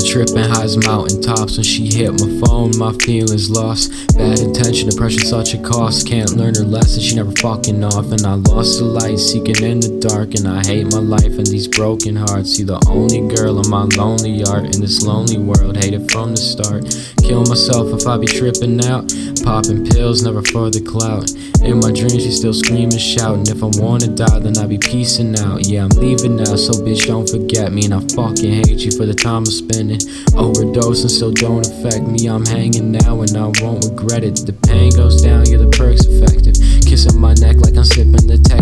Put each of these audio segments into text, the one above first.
tripping high as mountain tops when she hit my phone. My feelings lost. Bad intention, depression, such a cost. Can't learn her lesson, she never fucking off. And I lost the light, seeking in the dark. And I hate my life and these broken hearts. See the only girl in my lonely art in this lonely world. Hate it from the start. Kill myself if I be tripping out. Popping pills, never for the clout. In my dreams, she still screaming, shouting. If I wanna die, then I be peacing out. Yeah, I'm leaving now, so bitch, don't forget me. And I fucking hate you for the time I'm spending. Overdosing still don't affect me. I'm hanging now and I won't regret it. The pain goes down, yeah, the perks effective. Kissing my neck like I'm sipping the tech,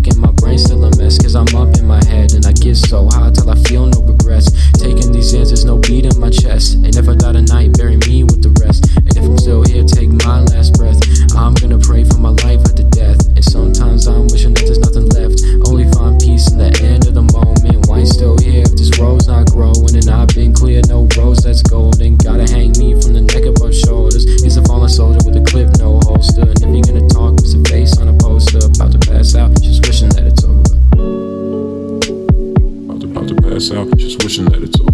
myself, just wishing that it's over.